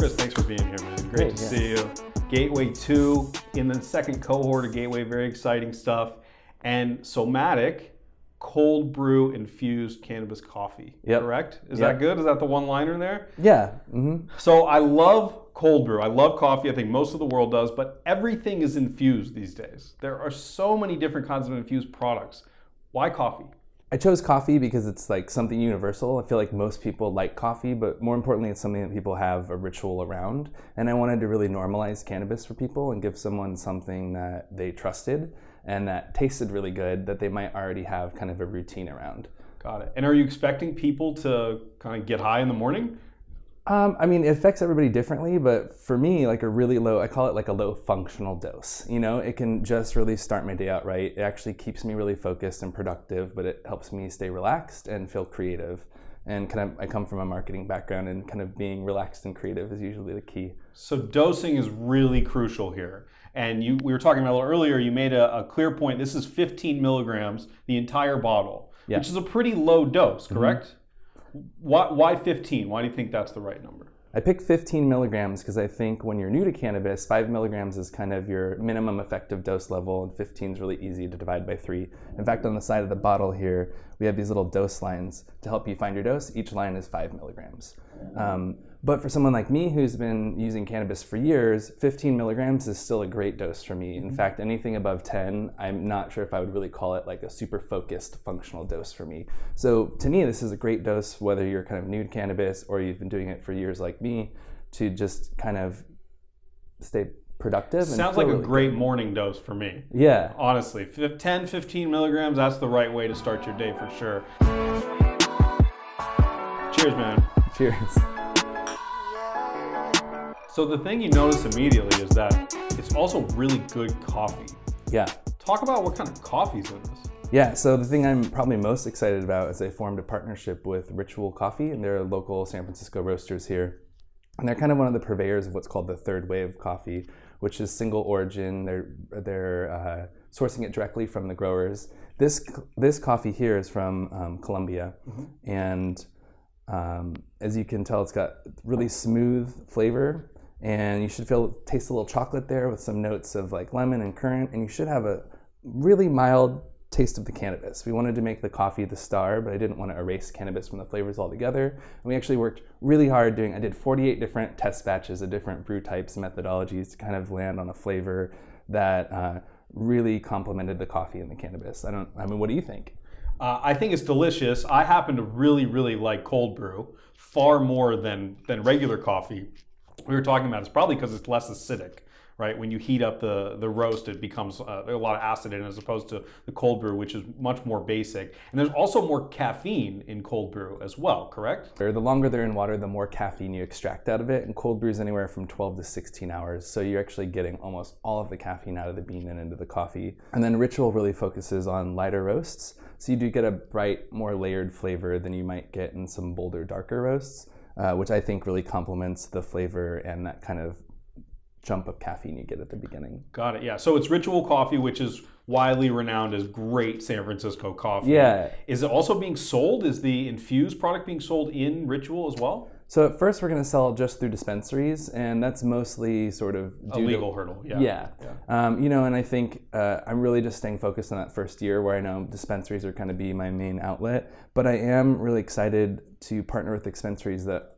Chris, thanks for being here, man. Great, Great, to yeah. see you. Gateway 2 in the second cohort of Gateway, very exciting stuff. And Somatic cold brew infused cannabis coffee. Yep. Correct? Is Yep. that good? Is that the one liner there? Yeah. hmm So I love cold brew. I love coffee. I think most of the world does, but everything is infused these days. There are so many different kinds of infused products. Why coffee? I chose coffee because it's like something universal. I feel like most people like coffee, but more importantly, it's something that people have a ritual around. And I wanted to really normalize cannabis for people and give someone something that they trusted and that tasted really good that they might already have kind of a routine around. Got it. And are you expecting people to kind of get high in the morning? Um, I mean, it affects everybody differently, but for me, like a really low, I call it like a low functional dose. You know, it can just really start my day out right. It actually keeps me really focused and productive, but it helps me stay relaxed and feel creative. And kind of, I come from a marketing background, and kind of being relaxed and creative is usually the key. So dosing is really crucial here. And you, we were talking about a little earlier. You made a, a clear point. This is 15 milligrams, the entire bottle, Yeah. Mm-hmm. which is a pretty low dose, correct? Why, why 15? Why do you think that's the right number? I picked 15 milligrams because I think when you're new to cannabis, 5 milligrams is kind of your minimum effective dose level, and 15 is really easy to divide by 3. In fact, on the side of the bottle here, we have these little dose lines to help you find your dose. Each line is 5 milligrams. Um, but for someone like me who's been using cannabis for years, 15 milligrams is still a great dose for me. In fact, anything above 10, I'm not sure if I would really call it like a super focused functional dose for me. So to me, this is a great dose, whether you're kind of new to cannabis or you've been doing it for years like me, to just kind of stay productive. Sounds like a really great morning dose for me. Yeah. Honestly, Fif- 10, 15 milligrams, that's the right way to start your day for sure. Cheers, man. Cheers. So the thing you notice immediately is that it's also really good coffee. Yeah. Talk about what kind of coffee's in this. Yeah, so the thing I'm probably most excited about is I formed a partnership with Ritual Coffee, and they're local San Francisco roasters here. And they're kind of one of the purveyors of what's called the third wave coffee, which is single origin. They're they're uh, sourcing it directly from the growers. This this coffee here is from um, Colombia, and um, as you can tell, it's got really smooth flavor, and you should feel taste a little chocolate there with some notes of like lemon and currant, and you should have a really mild taste of the cannabis. We wanted to make the coffee the star, but I didn't want to erase cannabis from the flavors altogether. And we actually worked really hard doing. I did 48 different test batches of different brew types and methodologies to kind of land on a flavor that uh, really complemented the coffee and the cannabis. I don't. I mean, what do you think? Uh, I think it's delicious. I happen to really, really like cold brew far more than than regular coffee. We were talking about it's probably because it's less acidic, right? When you heat up the the roast, it becomes uh, a lot of acid in it as opposed to the cold brew, which is much more basic. And there's also more caffeine in cold brew as well, correct? The longer they're in water, the more caffeine you extract out of it. And cold brew is anywhere from 12 to 16 hours. So you're actually getting almost all of the caffeine out of the bean and into the coffee. And then Ritual really focuses on lighter roasts. So you do get a bright, more layered flavor than you might get in some bolder, darker roasts, uh, which I think really complements the flavor and that kind of jump of caffeine you get at the beginning. Got it. Yeah. So it's Ritual Coffee, which is widely renowned as great San Francisco coffee. Yeah. Is it also being sold? Is the infused product being sold in Ritual as well? So at first we're going to sell just through dispensaries, and that's mostly sort of A due to- legal hurdle. Yeah. Yeah. Um, you know, and I think uh, I'm really just staying focused on that first year where I know dispensaries are going to be my main outlet. But I am really excited to partner with dispensaries that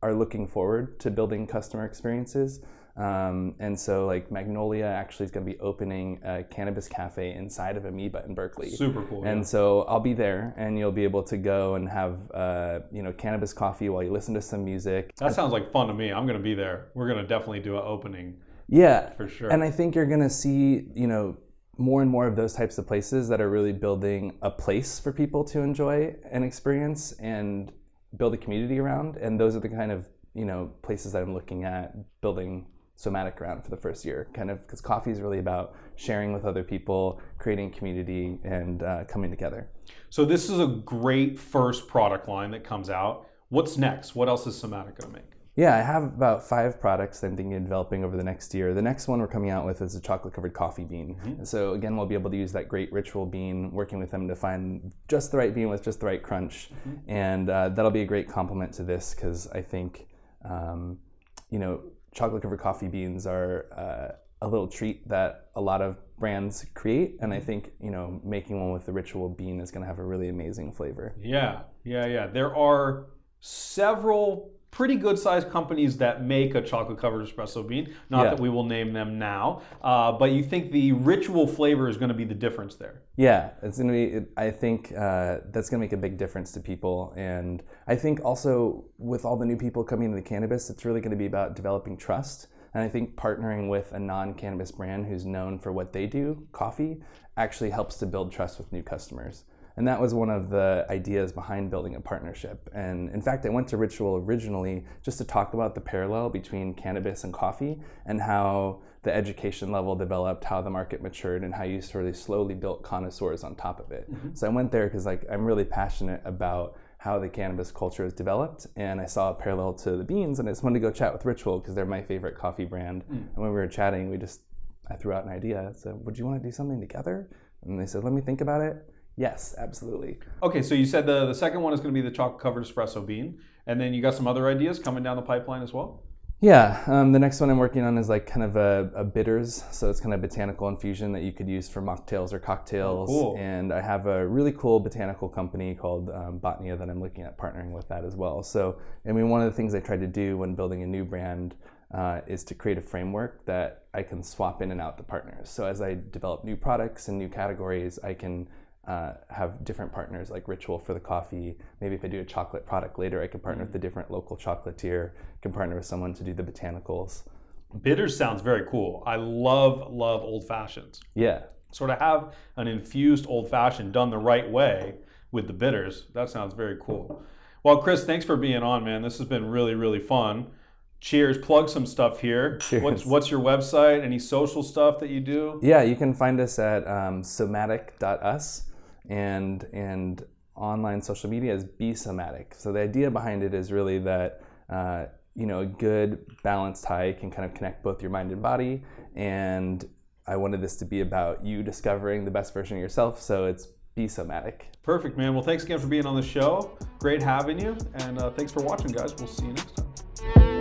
are looking forward to building customer experiences. Um, and so, like Magnolia actually is going to be opening a cannabis cafe inside of Amoeba in Berkeley. Super cool. And so I'll be there, and you'll be able to go and have uh, you know cannabis coffee while you listen to some music. That sounds like fun to me. I'm going to be there. We're going to definitely do an opening Yeah, for sure. And I think you're going to see, you know, more and more of those types of places that are really building a place for people to enjoy and experience and build a community around. And those are the kind of, you know, places that I'm looking at building somatic around for the first year, kind of because coffee is really about sharing with other people, creating community, and uh, coming together. so this is a great first product line that comes out. What's next? What else is Somatic going to make? Yeah, I have about five products that I'm thinking of developing over the next year. The next one we're coming out with is a chocolate covered coffee bean. And so, again, we'll be able to use that great ritual bean, working with them to find just the right bean with just the right crunch. And uh, that'll be a great complement to this because I think, um, you know, chocolate covered coffee beans are uh, a little treat that a lot of brands create, and I think you know making one with the ritual bean is going to have a really amazing flavor. Yeah, yeah, yeah. There are several pretty good sized companies that make a chocolate covered espresso bean. Not Yeah. that we will name them now, uh, but you think the ritual flavor is going to be the difference there? Yeah, it's gonna be. it- I think uh, that's gonna make a big difference to people, and I think also with all the new people coming into cannabis, it's really gonna be about developing trust. And I think partnering with a non-cannabis brand who's known for what they do, coffee, actually helps to build trust with new customers. And that was one of the ideas behind building a partnership. And in fact, I went to Ritual originally just to talk about the parallel between cannabis and coffee and how the education level developed, how the market matured, and how you sort of slowly built connoisseurs on top of it. Mm-hmm. So I went there because like I'm really passionate about how the cannabis culture has developed, and I saw a parallel to the beans, and I just wanted to go chat with Ritual because they're my favorite coffee brand. Mm. And when we were chatting, we just I threw out an idea. I said, "Would you want to do something together?" And they said, "Let me think about it." Yes, absolutely. Okay, so you said the, the second one is going to be the chocolate covered espresso bean, and then you got some other ideas coming down the pipeline as well? Yeah, um, the next one I'm working on is like kind of a, a bitters, so it's kind of botanical infusion that you could use for mocktails or cocktails. Oh, cool. And I have a really cool botanical company called um, Botnia that I'm looking at partnering with that as well. So, I mean, one of the things I tried to do when building a new brand uh, is to create a framework that I can swap in and out the partners. So as I develop new products and new categories, I can uh, have different partners like Ritual for the coffee. Maybe if I do a chocolate product later, I can partner with a different local chocolatier. Can partner with someone to do the botanicals. Bitters sounds very cool. I love, love old fashions. Yeah, So to have an infused old fashioned done the right way with the bitters, that sounds very cool. Well, Chris, thanks for being on, man. This has been really, really fun. Cheers. Plug some stuff here. Cheers. What's what's your website? Any social stuff that you do? yeah. You can find us at um, somatic.us and and online social media is be somatic. So the idea behind it is really that. Uh, you know, a good balanced high can kind of connect both your mind and body. And I wanted this to be about you discovering the best version of yourself. So it's be somatic. Perfect, man. Well, thanks again for being on the show. Great having you, and uh, thanks for watching, guys. We'll see you next time.